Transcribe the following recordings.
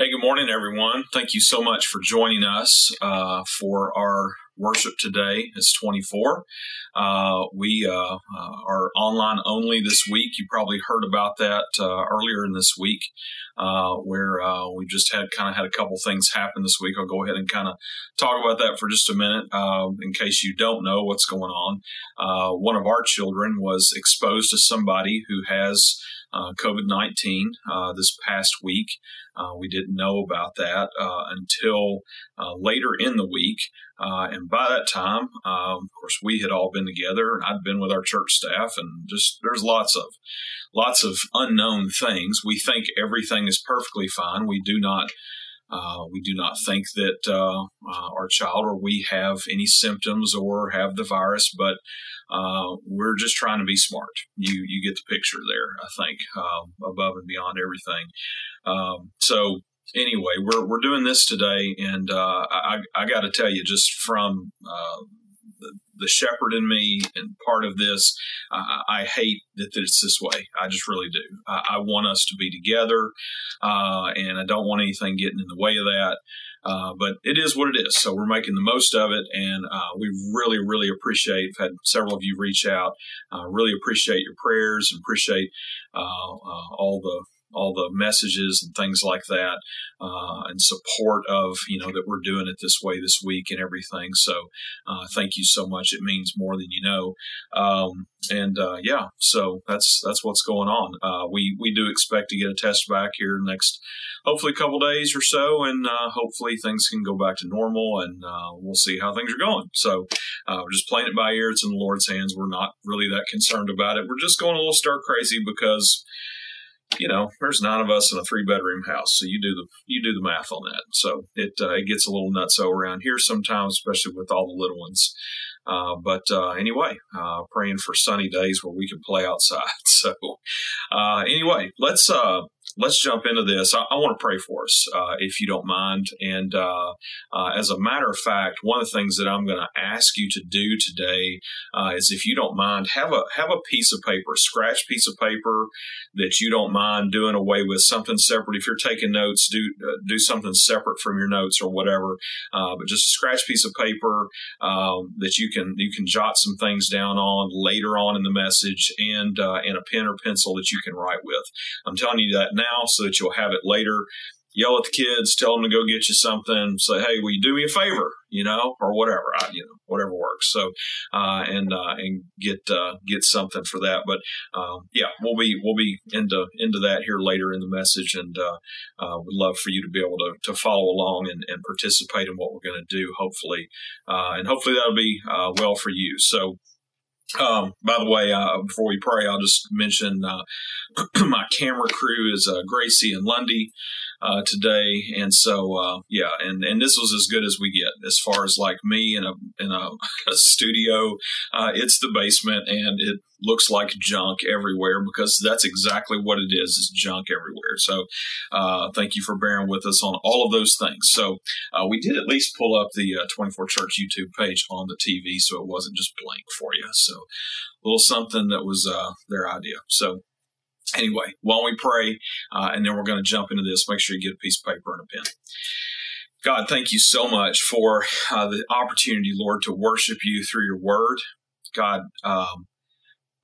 Hey, good morning, everyone. Thank you so much for joining us uh, for our worship today. It's 24. Uh, we uh, uh, are online only this week. You probably heard about that uh, earlier in this week, uh, where we just had kind of had a couple things happen this week. I'll go ahead and kind of talk about that for just a minute, in case you don't know what's going on. one of our children was exposed to somebody who has uh, COVID 19 uh, this past week. Uh, we didn't know about that uh, until uh, later in the week. Uh, and by that time, um, of course, we had all been together and I'd been with our church staff and just there's lots of lots of unknown things. We think everything is perfectly fine. We do not uh, we do not think that uh, uh, our child or we have any symptoms or have the virus, but uh, we're just trying to be smart. You you get the picture there, I think, um, above and beyond everything. Um, so anyway, we're we're doing this today, and uh, I I got to tell you, just from uh, the, shepherd in me and part of this. Uh, I hate that it's this way. I just really do. I, I want us to be together, uh, and I don't want anything getting in the way of that. Uh, but it is what it is. So we're making the most of it, and uh, we really, really appreciate. Had several of you reach out. Uh, really appreciate your prayers and appreciate uh, all the all the messages and things like that, uh, and support of you know that we're doing it this way this week and everything. So uh, thank you so much. It means more than you know. Um, and uh, yeah, so that's that's what's going on. Uh, we we do expect to get a test back here next, hopefully a couple days or so, and uh, hopefully things can go back to normal, and uh, we'll see how things are going. So we're just playing it by ear. It's in the Lord's hands. We're not really that concerned about it. We're just going a little stir crazy because you know, there's nine of us in a three bedroom house, so you do the you do the math on that. So it uh, it gets a little nutso around here sometimes, especially with all the little ones. Uh, but uh, anyway, uh, praying for sunny days where we can play outside. So uh, anyway, let's uh, let's jump into this. I, I want to pray for us, uh, if you don't mind. And uh, uh, as a matter of fact, one of the things that I'm going to ask you to do today uh, is, if you don't mind, have a have a piece of paper, scratch piece of paper that you don't mind doing away with, something separate. If you're taking notes, do uh, do something separate from your notes or whatever. Uh, but just a scratch piece of paper um, that you can you can jot some things down on later on in the message, and and a pen or pencil that you can write with. I'm telling you that now so that you'll have it later. Yell at the kids, tell them to go get you something. Say, hey, will you do me a favor? You know, or whatever. I, you know, whatever works. So, uh, and uh, and get uh, get something for that. But um, yeah, we'll be we'll be into into that here later in the message, and uh, uh, would love for you to be able to to follow along and, and participate in what we're going to do. Hopefully, uh, and hopefully that'll be well for you. So. Um, by the way, uh, before we pray, I'll just mention uh, my camera crew is uh, Gracie and Lundy uh, today, and so uh, yeah, and and this was as good as we get as far as like me in a in a, a studio. Uh, it's the basement, and it looks like junk everywhere because that's exactly what it is is junk everywhere. So uh, thank you for bearing with us on all of those things. So uh, we did at least pull up the uh, 24 church youtube page on the tv so it wasn't just blank for you. So a little something that was uh, their idea. So Anyway, while we pray, uh, and then we're going to jump into this, make sure you get a piece of paper and a pen. God, thank you so much for uh, the opportunity, Lord, to worship you through your word. God, um,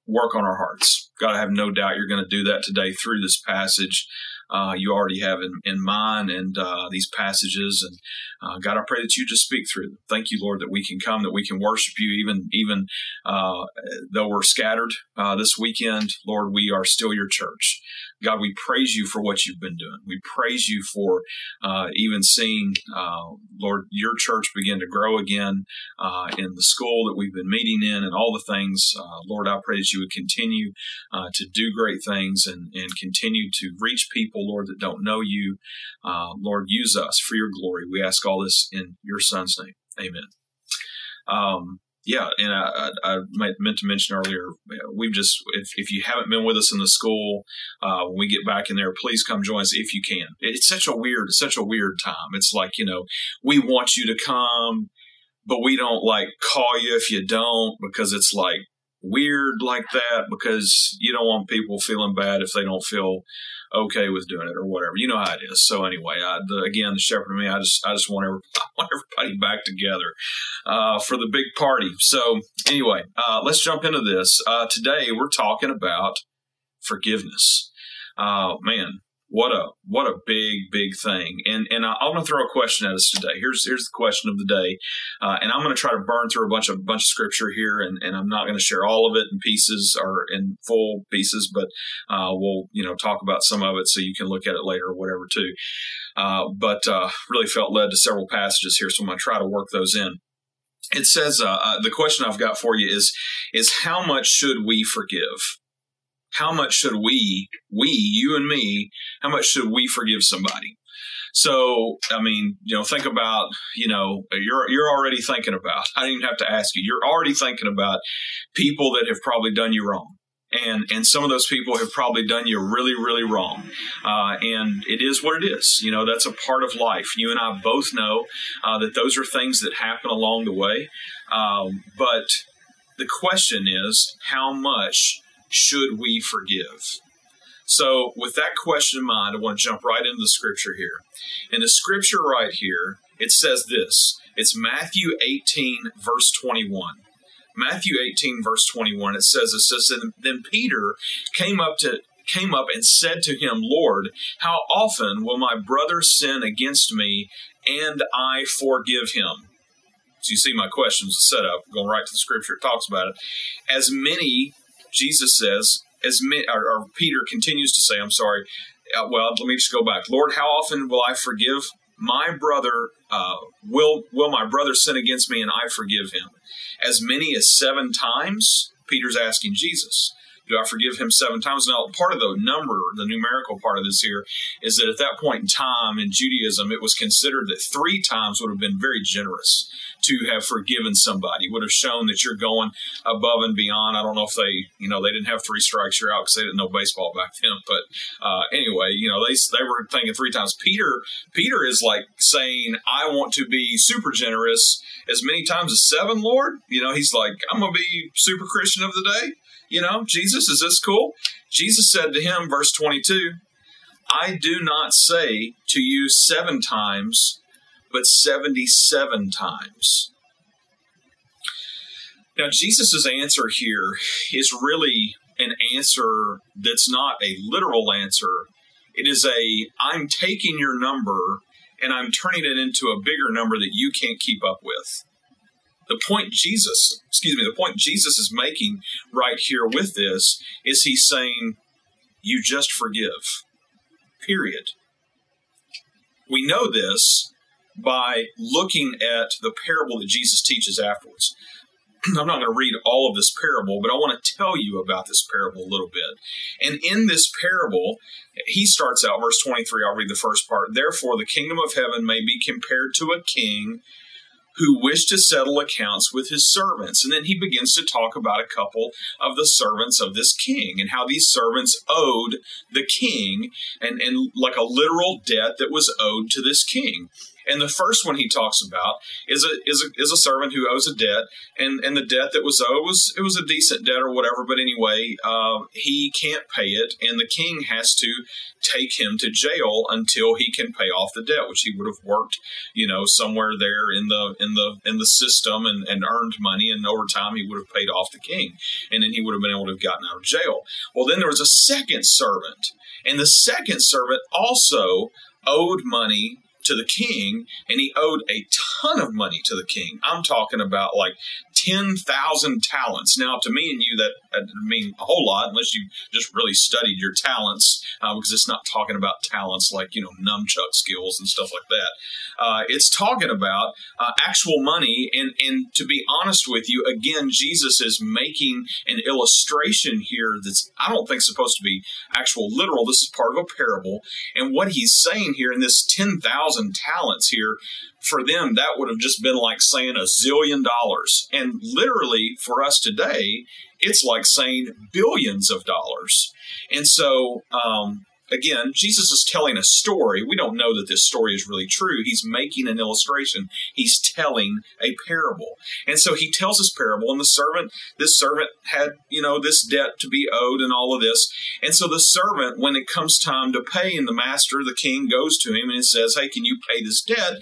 work on our hearts. God, I have no doubt you're going to do that today through this passage uh, you already have in, in mind and uh, these passages. And uh, God, I pray that you just speak through them. Thank you, Lord, that we can come, that we can worship you, even even uh, though we're scattered uh, this weekend. Lord, we are still your church. God, we praise you for what you've been doing. We praise you for uh, even seeing, uh, Lord, your church begin to grow again uh, in the school that we've been meeting in and all the things. Uh, Lord, I pray that you would continue uh, to do great things and, and continue to reach people, Lord, that don't know you. Uh, Lord, use us for your glory. We ask all this in your son's name. Amen. Um, yeah, and I, I, I, meant to mention earlier, we've just if, if you haven't been with us in the school, uh, when we get back in there, please come join us if you can. It's such a weird, such a weird time. It's like you know, we want you to come, but we don't like call you if you don't because it's like weird like that because you don't want people feeling bad if they don't feel okay with doing it or whatever. You know how it is. So anyway, I, the, again, the shepherd and me, I just I just want, every, I want everybody back together uh, for the big party. So anyway, uh, let's jump into this. Uh, today we're talking about forgiveness. Uh, man, what a what a big big thing. And and I, am going to throw a question at us today. Here's here's the question of the day. Uh, and i'm going to try to burn through a bunch of bunch of scripture here and, and i'm not going to share all of it in pieces or in full pieces but uh, we'll you know talk about some of it so you can look at it later or whatever too. Uh, but uh, really felt led to several passages here so i'm going to try to work those in. It says uh, uh, the question i've got for you is is how much should we forgive how much should we, we, you and me, how much should we forgive somebody? So, I mean, you know, think about, you know, you're you're already thinking about. I didn't even have to ask you. You're already thinking about people that have probably done you wrong, and and some of those people have probably done you really really wrong, uh, and it is what it is. You know, that's a part of life. You and I both know uh, that those are things that happen along the way, um, but the question is, how much should we forgive? So, with that question in mind, I want to jump right into the scripture here. In the scripture right here, it says this it's Matthew 18, verse 21. Matthew 18, verse 21, it says, it says, Then Peter came up to came up and said to him, Lord, how often will my brother sin against me and I forgive him? So you see my questions set up, going right to the scripture, it talks about it. As many Jesus says, as or, or Peter continues to say, I'm sorry. Uh, well, let me just go back. Lord, how often will I forgive my brother? Uh, will will my brother sin against me, and I forgive him? As many as seven times. Peter's asking Jesus. Do I forgive him seven times? Now, part of the number, the numerical part of this here, is that at that point in time in Judaism, it was considered that three times would have been very generous to have forgiven somebody, would have shown that you're going above and beyond. I don't know if they, you know, they didn't have three strikes, you're out because they didn't know baseball back then. But uh, anyway, you know, they, they were thinking three times. Peter, Peter is like saying, I want to be super generous as many times as seven, Lord. You know, he's like, I'm to be super Christian of the day. You know, Jesus, is this cool? Jesus said to him, verse 22, I do not say to you seven times, but 77 times. Now, Jesus' answer here is really an answer that's not a literal answer. It is a, I'm taking your number and I'm turning it into a bigger number that you can't keep up with. The point Jesus, excuse me, the point Jesus is making right here with this is he's saying, you just forgive. Period. We know this by looking at the parable that Jesus teaches afterwards. I'm not going to read all of this parable, but I want to tell you about this parable a little bit. And in this parable, he starts out, verse 23, I'll read the first part. Therefore, the kingdom of heaven may be compared to a king who wished to settle accounts with his servants. And then he begins to talk about a couple of the servants of this king and how these servants owed the king and, and like a literal debt that was owed to this king. And the first one he talks about is a is a, is a servant who owes a debt, and and the debt that was owed was it was a decent debt or whatever. But anyway, uh, he can't pay it, and the king has to take him to jail until he can pay off the debt, which he would have worked, you know, somewhere there in the in the in the system and, and earned money, and over time he would have paid off the king, and then he would have been able to have gotten out of jail. Well, then there was a second servant, and the second servant also owed money to the king, and he owed a ton of money to the king. I'm talking about like 10,000 talents. Now, to me and you, that, that doesn't mean a whole lot unless you just really studied your talents, uh, because it's not talking about talents like, you know, nunchuck skills and stuff like that. Uh, it's talking about uh, actual money. And, and to be honest with you, again, Jesus is making an illustration here that's, I don't think, supposed to be actual literal. This is part of a parable. And what he's saying here in this 10,000 talents here, for them, that would have just been like saying a zillion dollars. And literally, for us today, it's like saying billions of dollars. And so, um, again, Jesus is telling a story. We don't know that this story is really true. He's making an illustration. He's telling a parable. And so he tells this parable, and the servant, this servant had, you know, this debt to be owed and all of this. And so the servant, when it comes time to pay, and the master, the king, goes to him and says, Hey, can you pay this debt?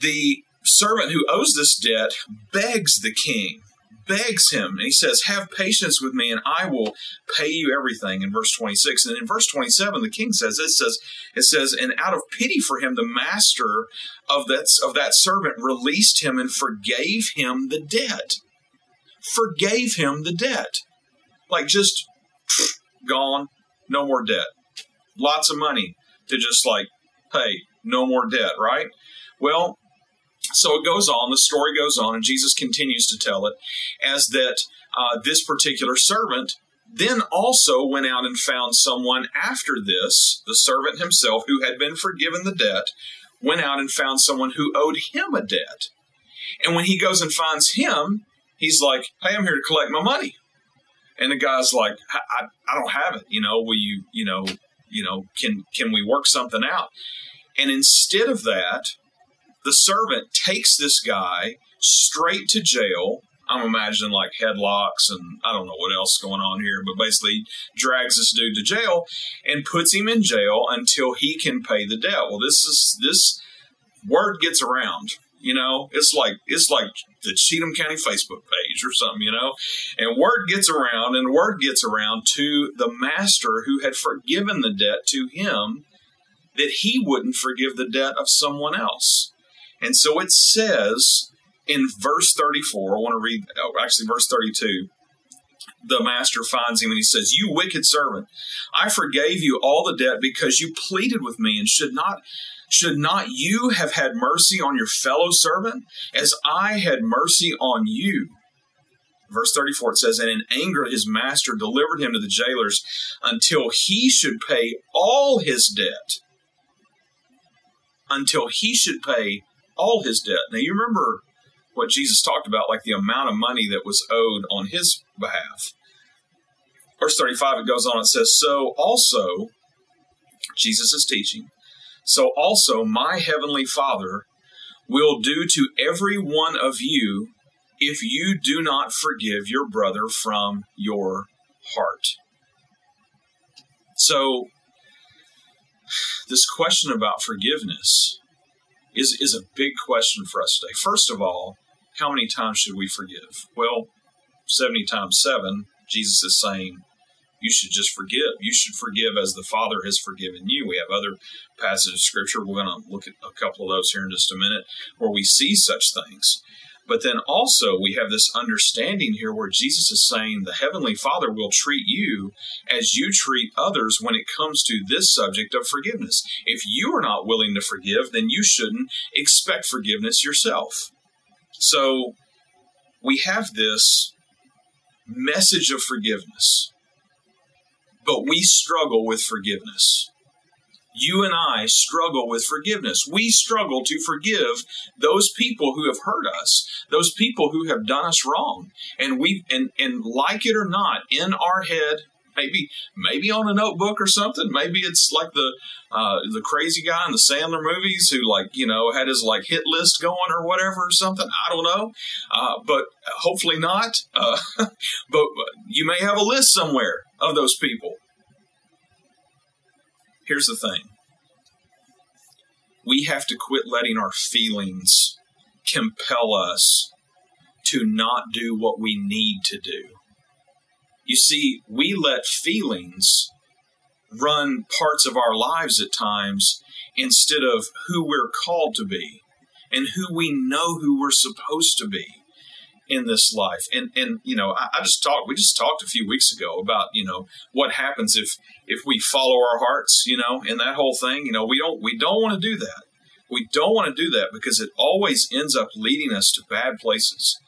The servant who owes this debt begs the king begs him and he says, Have patience with me and I will pay you everything in verse 26. And in verse 27, the king says, It says, it says, and out of pity for him, the master of that of that servant released him and forgave him the debt. Forgave him the debt. Like just gone, no more debt. Lots of money to just like, hey, no more debt, right? Well, so it goes on, the story goes on, and Jesus continues to tell it as that uh, this particular servant then also went out and found someone after this, the servant himself who had been forgiven the debt, went out and found someone who owed him a debt. And when he goes and finds him, he's like, Hey, I'm here to collect my money. And the guy's like, I, I, I don't have it. You know, will you, you know, you know, can can we work something out? And instead of that, the servant takes this guy straight to jail. I'm imagining like headlocks and I don't know what else going on here, but basically drags this dude to jail and puts him in jail until he can pay the debt. Well, this is this word gets around. You know, it's like it's like the Cheatham County Facebook page or something, you know. And word gets around, and word gets around to the master who had forgiven the debt to him that he wouldn't forgive the debt of someone else. And so it says in verse 34, I want to read, oh, actually, verse 32. The master finds him and he says, You wicked servant, I forgave you all the debt because you pleaded with me, and should not should not you have had mercy on your fellow servant as I had mercy on you? Verse 34 it says, And in anger his master delivered him to the jailers until he should pay all his debt. Until he should pay all his debt. Now, you remember what Jesus talked about, like the amount of money that was owed on his behalf. Verse 35, it goes on, it says, So also, Jesus is teaching, so also my heavenly Father will do to every one of you if you do not forgive your brother from your heart. So, this question about forgiveness is, is a big question for us today. First of all, how many times should we forgive? Well, 70 times 7, Jesus is saying you should just forgive. You should forgive as the Father has forgiven you. We have other passages of Scripture. We're going to look at a couple of those here in just a minute where we see such things. But then also, we have this understanding here where Jesus is saying the Heavenly Father will treat you as you treat others when it comes to this subject of forgiveness. If you are not willing to forgive, then you shouldn't expect forgiveness yourself. So, we have this message of forgiveness, but we struggle with forgiveness you and I struggle with forgiveness. We struggle to forgive those people who have hurt us, those people who have done us wrong. And we and and like it or not, in our head, maybe maybe on a notebook or something, maybe it's like the uh, the crazy guy in the Sandler movies who like you know had his like hit list going or whatever or something. I don't know, uh, but hopefully not. Uh, but you may have a list somewhere of those people Here's the thing we have to quit letting our feelings compel us to not do what we need to do. You see, we let feelings run parts of our lives at times instead of who we're called to be and who we know who we're supposed to be in this life. And and you know, I, I, just talked. We just talked a few weeks ago about you know what happens if if we follow our hearts. You know, in that whole thing. You know, we don't we don't want to do that. We don't want to do that because it always ends up leading us to bad places.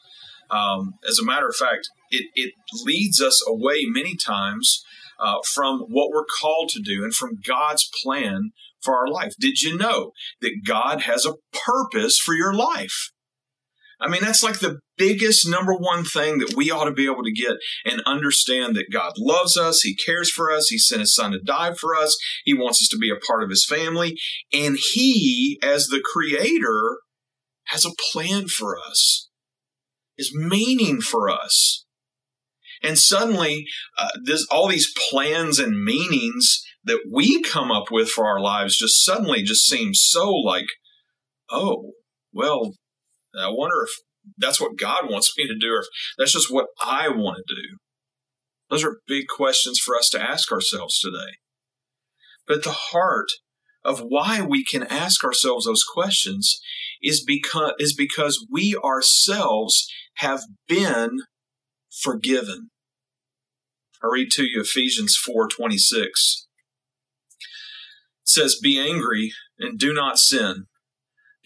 Um, as a matter of fact, it it leads us away many times uh, from what we're called to do and from God's plan for our life. Did you know that God has a purpose for your life? I mean, that's like the biggest number one thing that we ought to be able to get and understand that God loves us. He cares for us. He sent his son to die for us. He wants us to be a part of his family. And he, as the creator, has a plan for us, is meaning for us. And suddenly, uh, this, all these plans and meanings that we come up with for our lives just suddenly just seem so like, oh, well, I wonder if that's what God wants me to do, or if that's just what I want to do. Those are big questions for us to ask ourselves today. But the heart of why we can ask ourselves those questions is because, is because we ourselves have been forgiven. I read to you Ephesians 4:26. It says, "Be angry and do not sin.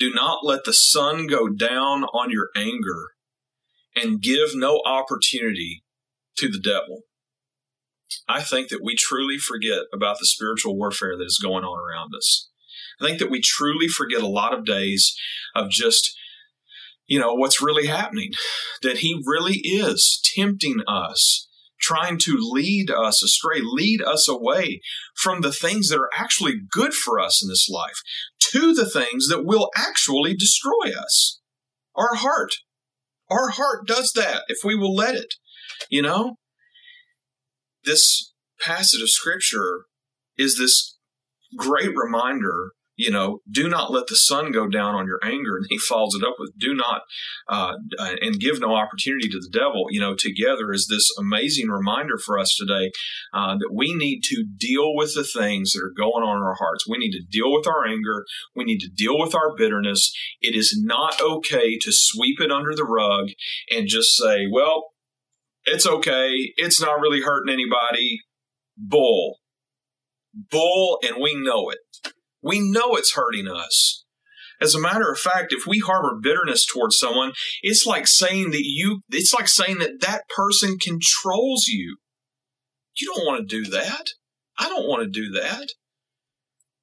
Do not let the sun go down on your anger and give no opportunity to the devil. I think that we truly forget about the spiritual warfare that is going on around us. I think that we truly forget a lot of days of just, you know, what's really happening. That he really is tempting us trying to lead us astray, lead us away from the things that are actually good for us in this life to the things that will actually destroy us. Our heart. Our heart does that if we will let it. You know? This passage of scripture is this great reminder you know, do not let the sun go down on your anger. And he follows it up with, do not, uh, and give no opportunity to the devil. You know, together is this amazing reminder for us today uh, that we need to deal with the things that are going on in our hearts. We need to deal with our anger. We need to deal with our bitterness. It is not okay to sweep it under the rug and just say, well, it's okay. It's not really hurting anybody. Bull. Bull, and we know it. We know it's hurting us. As a matter of fact, if we harbor bitterness towards someone, it's like saying that you, it's like saying that that person controls you. You don't want to do that. I don't want to do that.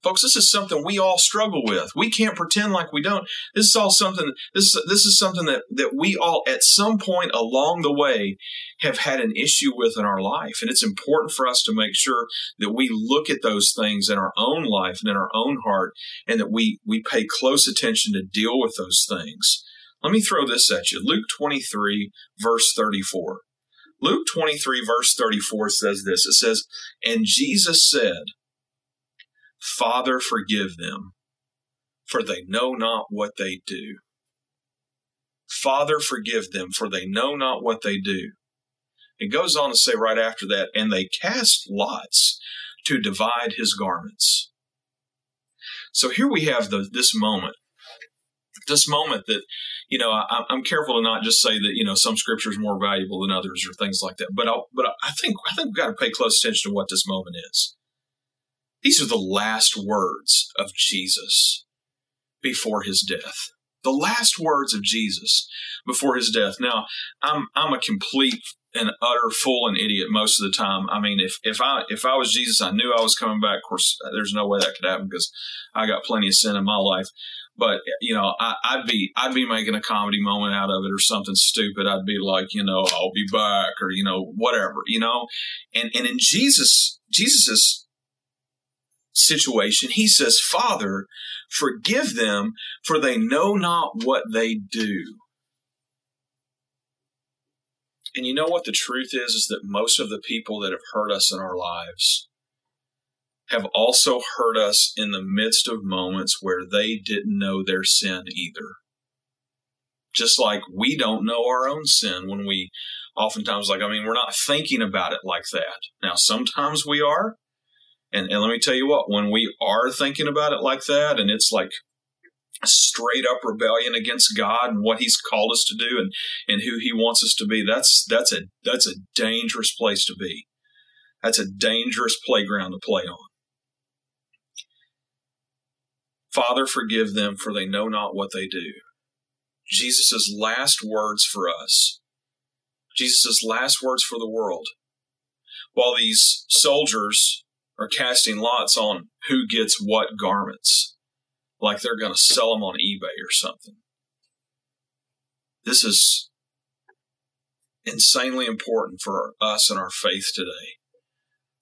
Folks, this is something we all struggle with. We can't pretend like we don't. This is all something this this is something that, that we all at some point along the way have had an issue with in our life. And it's important for us to make sure that we look at those things in our own life and in our own heart and that we we pay close attention to deal with those things. Let me throw this at you. Luke 23 verse 34. Luke 23 verse 34 says this. It says, "And Jesus said, Father, forgive them, for they know not what they do. Father, forgive them, for they know not what they do. It goes on to say right after that, and they cast lots to divide his garments. So here we have the, this moment, this moment that, you know, I, am careful to not just say that, you know, some scripture is more valuable than others or things like that. But I, but I think, I think we've got to pay close attention to what this moment is. These are the last words of Jesus before his death. The last words of Jesus before his death. Now, I'm I'm a complete and utter fool and idiot most of the time. I mean, if if I if I was Jesus, I knew I was coming back. Of course, there's no way that could happen because I got plenty of sin in my life. But you know, I, would be I'd be making a comedy moment out of it or something stupid. I'd be like, you know, I'll be back or you know, whatever, you know. And and in Jesus, Jesus's situation, he says, Father, forgive them, for they know not what they do. And you know what the truth is? Is that most of the people that have hurt us in our lives have also hurt us in the midst of moments where they didn't know their sin either. Just like we don't know our own sin when we oftentimes, like, I mean, we're not thinking about it like that. Now, sometimes we are, and, and let me tell you what, when we are thinking about it like that, and it's like straight up rebellion against God and what He's called us to do and, and who He wants us to be, that's that's a that's a dangerous place to be. That's a dangerous playground to play on. Father, forgive them, for they know not what they do. Jesus' last words for us, Jesus' last words for the world. While these soldiers are casting lots on who gets what garments, like they're going to sell them on eBay or something. This is insanely important for us and our faith today.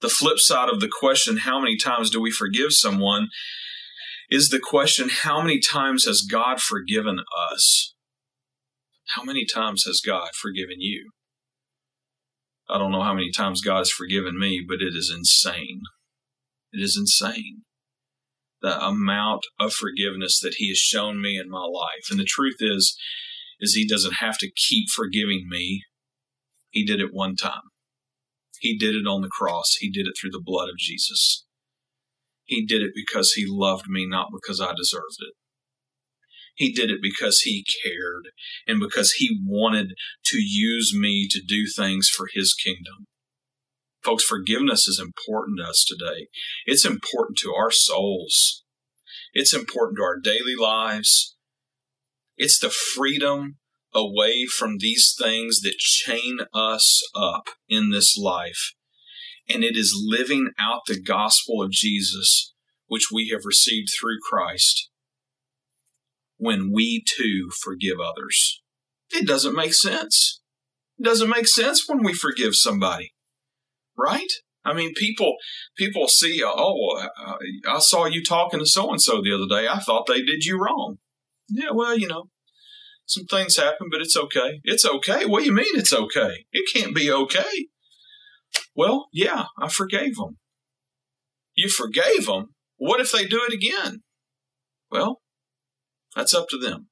The flip side of the question, how many times do we forgive someone, is the question, how many times has God forgiven us? How many times has God forgiven you? I don't know how many times God has forgiven me, but it is insane. It is insane. The amount of forgiveness that He has shown me in my life. And the truth is, is He doesn't have to keep forgiving me. He did it one time. He did it on the cross. He did it through the blood of Jesus. He did it because He loved me, not because I deserved it. He did it because he cared and because he wanted to use me to do things for his kingdom. Folks, forgiveness is important to us today. It's important to our souls. It's important to our daily lives. It's the freedom away from these things that chain us up in this life. And it is living out the gospel of Jesus, which we have received through Christ when we too forgive others. It doesn't make sense. It doesn't make sense when we forgive somebody, right? I mean, people people see, oh, I saw you talking to so and so the other day. I thought they did you wrong. Yeah, well, you know, some things happen, but it's okay. It's okay. What do you mean it's okay? It can't be okay. Well, yeah, I forgave them. You forgave them. What if they do it again? Well, that's up to them.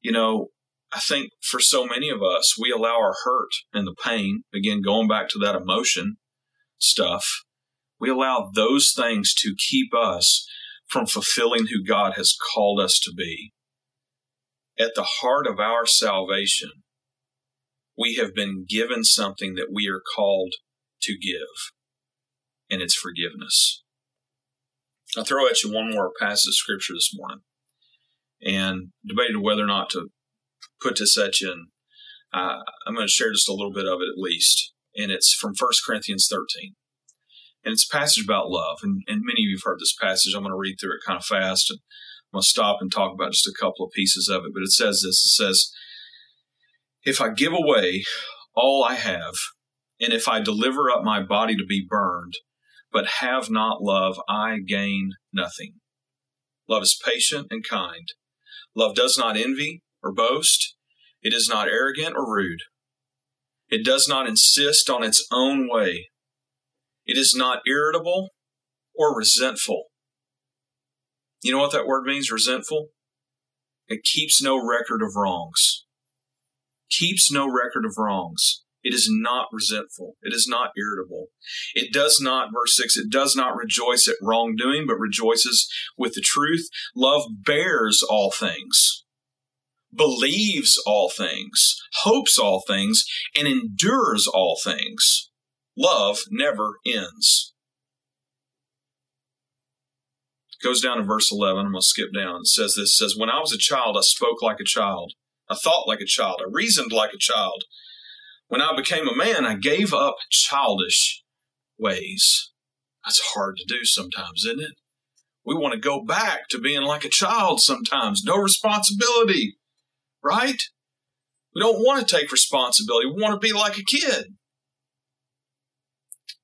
You know, I think for so many of us, we allow our hurt and the pain, again, going back to that emotion stuff, we allow those things to keep us from fulfilling who God has called us to be. At the heart of our salvation, we have been given something that we are called to give, and it's forgiveness. I'll throw at you one more passage of scripture this morning and debated whether or not to put to such. And uh, I'm going to share just a little bit of it at least. And it's from 1 Corinthians 13. And it's a passage about love. And, and many of you have heard this passage. I'm going to read through it kind of fast. And I'm going to stop and talk about just a couple of pieces of it. But it says this it says, If I give away all I have, and if I deliver up my body to be burned, but have not love, I gain nothing. Love is patient and kind. Love does not envy or boast. It is not arrogant or rude. It does not insist on its own way. It is not irritable or resentful. You know what that word means, resentful? It keeps no record of wrongs. Keeps no record of wrongs. It is not resentful. It is not irritable. It does not, verse 6, it does not rejoice at wrongdoing, but rejoices with the truth. Love bears all things, believes all things, hopes all things, and endures all things. Love never ends. goes down to verse 11. I'm going to skip down. It says this says, When I was a child, I spoke like a child. I thought like a child. I reasoned like a child. When I became a man, I gave up childish ways. That's hard to do sometimes, isn't it? We want to go back to being like a child sometimes, no responsibility, right? We don't want to take responsibility. We want to be like a kid.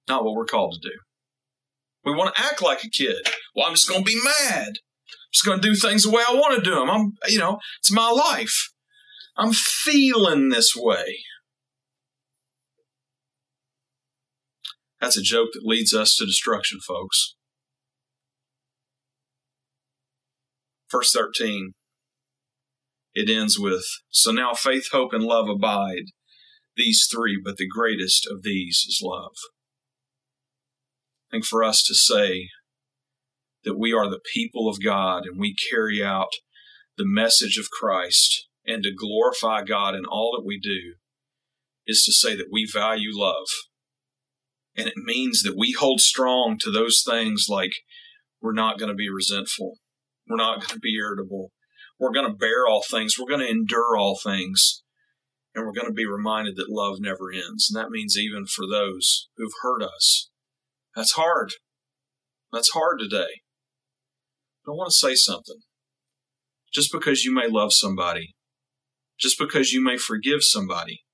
Not what we're called to do. We want to act like a kid. Well, I'm just going to be mad. I'm just going to do things the way I want to do them. I'm, you know, it's my life. I'm feeling this way. That's a joke that leads us to destruction, folks. Verse 13, it ends with So now faith, hope, and love abide, these three, but the greatest of these is love. I think for us to say that we are the people of God and we carry out the message of Christ and to glorify God in all that we do is to say that we value love and it means that we hold strong to those things like we're not going to be resentful. We're not going to be irritable. We're going to bear all things. We're going to endure all things. And we're going to be reminded that love never ends. And that means even for those who've hurt us. That's hard. That's hard today. But I want to say something. just because you may love somebody, just because you may forgive somebody,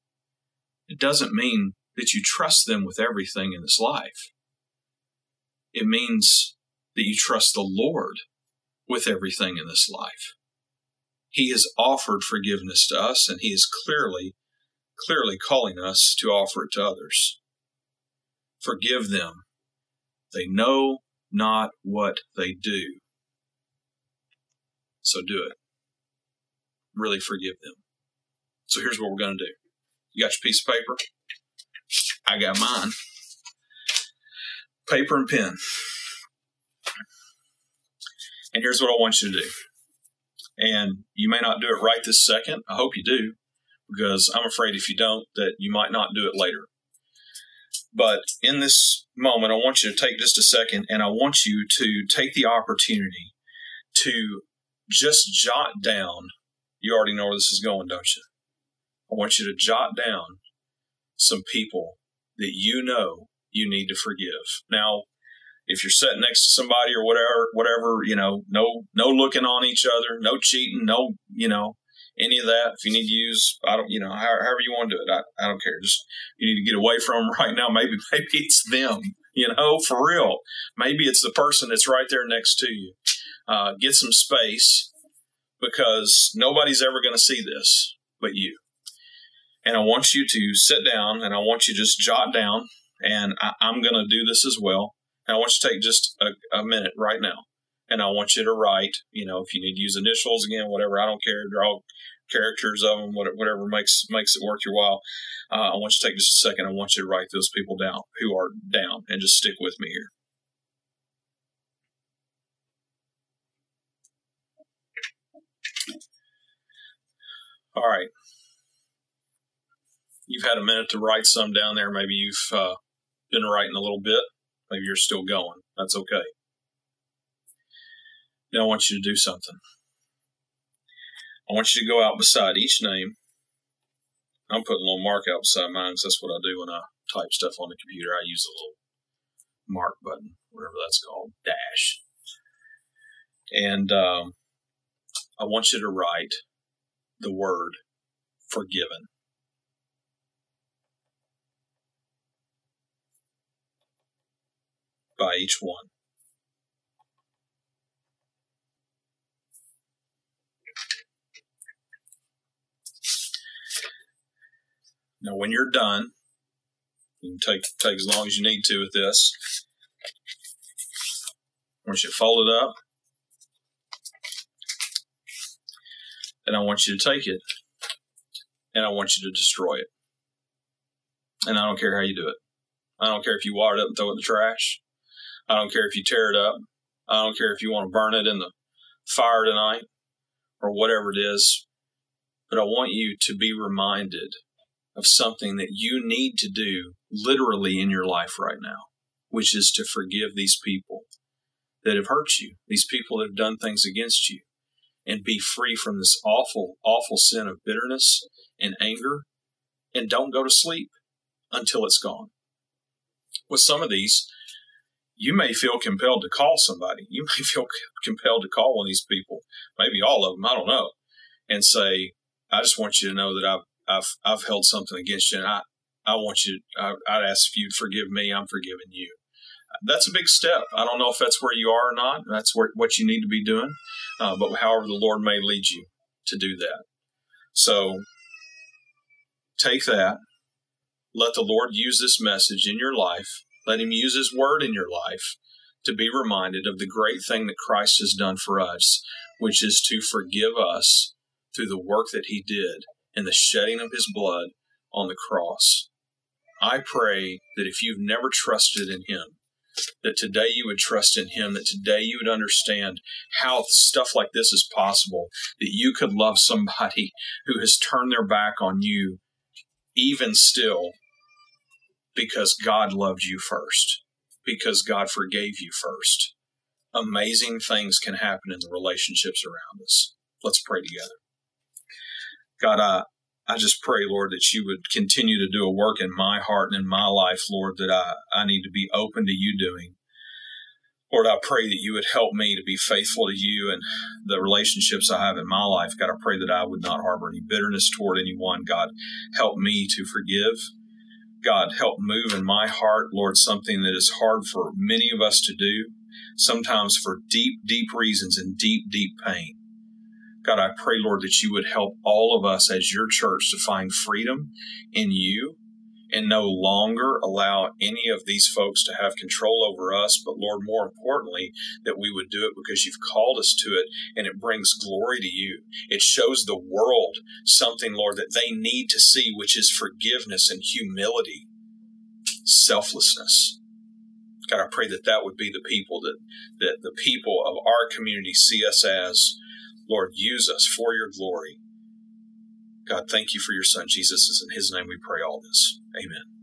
it doesn't mean that you trust them with everything in this life. It means that you trust the Lord with everything in this life. He has offered forgiveness to us, and He is clearly, clearly calling us to offer it to others. Forgive them. They know not what they do. So do it. Really forgive them. So here's what we're going to do. You got your piece of paper? I got mine. Paper and pen. And here's what I want you to do. And you may not do it right this second. I hope you do, because I'm afraid if you don't, that you might not do it later. But in this moment, I want you to take just a second and I want you to take the opportunity to just jot down. You already know where this is going, don't you? I want you to jot down some people that you know you need to forgive. Now, if you're sitting next to somebody or whatever, whatever, you know, no, no looking on each other, no cheating, no, you know, any of that. If you need to use, I don't, you know, however you want to do it, I, I don't care. Just you need to get away from them right now. Maybe, maybe it's them, you know, for real. Maybe it's the person that's right there next to you. Uh, get some space because nobody's ever going to see this but you. And I want you to sit down and I want you to just jot down, and I, am going to do this as well. And I want you to take just a, a minute right now and I want you to write, you know, if you need to use initials again, whatever, I don't care, draw characters of them, whatever makes makes it worth your while. Uh, I want you to take just a second. I want you to write those people down who are down, and just stick with me here. All right. You've had a minute to write some down there. Maybe you've uh, been writing a little bit. Maybe you're still going. That's okay. Now I want you to do something. I want you to go out beside each name. I'm putting a little mark out beside mine because that's what I do when I type stuff on the computer. I use a little mark button, whatever that's called, dash. And um, I want you to write the word forgiven. By each one. Now, when you're done, you can take take as long as you need to with this. Once you fold it up, and I want you to take it, and I want you to destroy it. And I don't care how you do it. I don't care if you water it up and throw it in the trash. I don't care if you tear it up. I don't care if you want to burn it in the fire tonight or whatever it is. But I want you to be reminded of something that you need to do literally in your life right now, which is to forgive these people that have hurt you, these people that have done things against you, and be free from this awful, awful sin of bitterness and anger. And don't go to sleep until it's gone. With some of these, you may feel compelled to call somebody. You may feel compelled to call one of these people, maybe all of them, I don't know, and say, I just want you to know that I've I've I've held something against you, and I I want you. I, I'd ask if you'd forgive me. I'm forgiving you. That's a big step. I don't know if that's where you are or not. That's where, what you need to be doing. Uh, but however the Lord may lead you to do that. So take that. Let the Lord use this message in your life. Let Him use His word in your life to be reminded of the great thing that Christ has done for us, which is to forgive us through the work that He did and the shedding of his blood on the cross. I pray that if you've never trusted in him, that today you would trust in him, that today you would understand how stuff like this is possible, that you could love somebody who has turned their back on you, even still, because God loved you first, because God forgave you first. Amazing things can happen in the relationships around us. Let's pray together. God, I, I just pray, Lord, that you would continue to do a work in my heart and in my life, Lord, that I, I need to be open to you doing. Lord, I pray that you would help me to be faithful to you and the relationships I have in my life. God, I pray that I would not harbor any bitterness toward anyone. God, help me to forgive. God, help move in my heart, Lord, something that is hard for many of us to do, sometimes for deep, deep reasons and deep, deep pain. God, I pray, Lord, that you would help all of us as your church to find freedom in you and no longer allow any of these folks to have control over us, but Lord, more importantly, that we would do it because you've called us to it and it brings glory to you. It shows the world something, Lord, that they need to see, which is forgiveness and humility, selflessness. God, I pray that that would be the people that, that the people of our community see us as. Lord, use us for your glory. God, thank you for your son, Jesus. It's in his name we pray all this. Amen.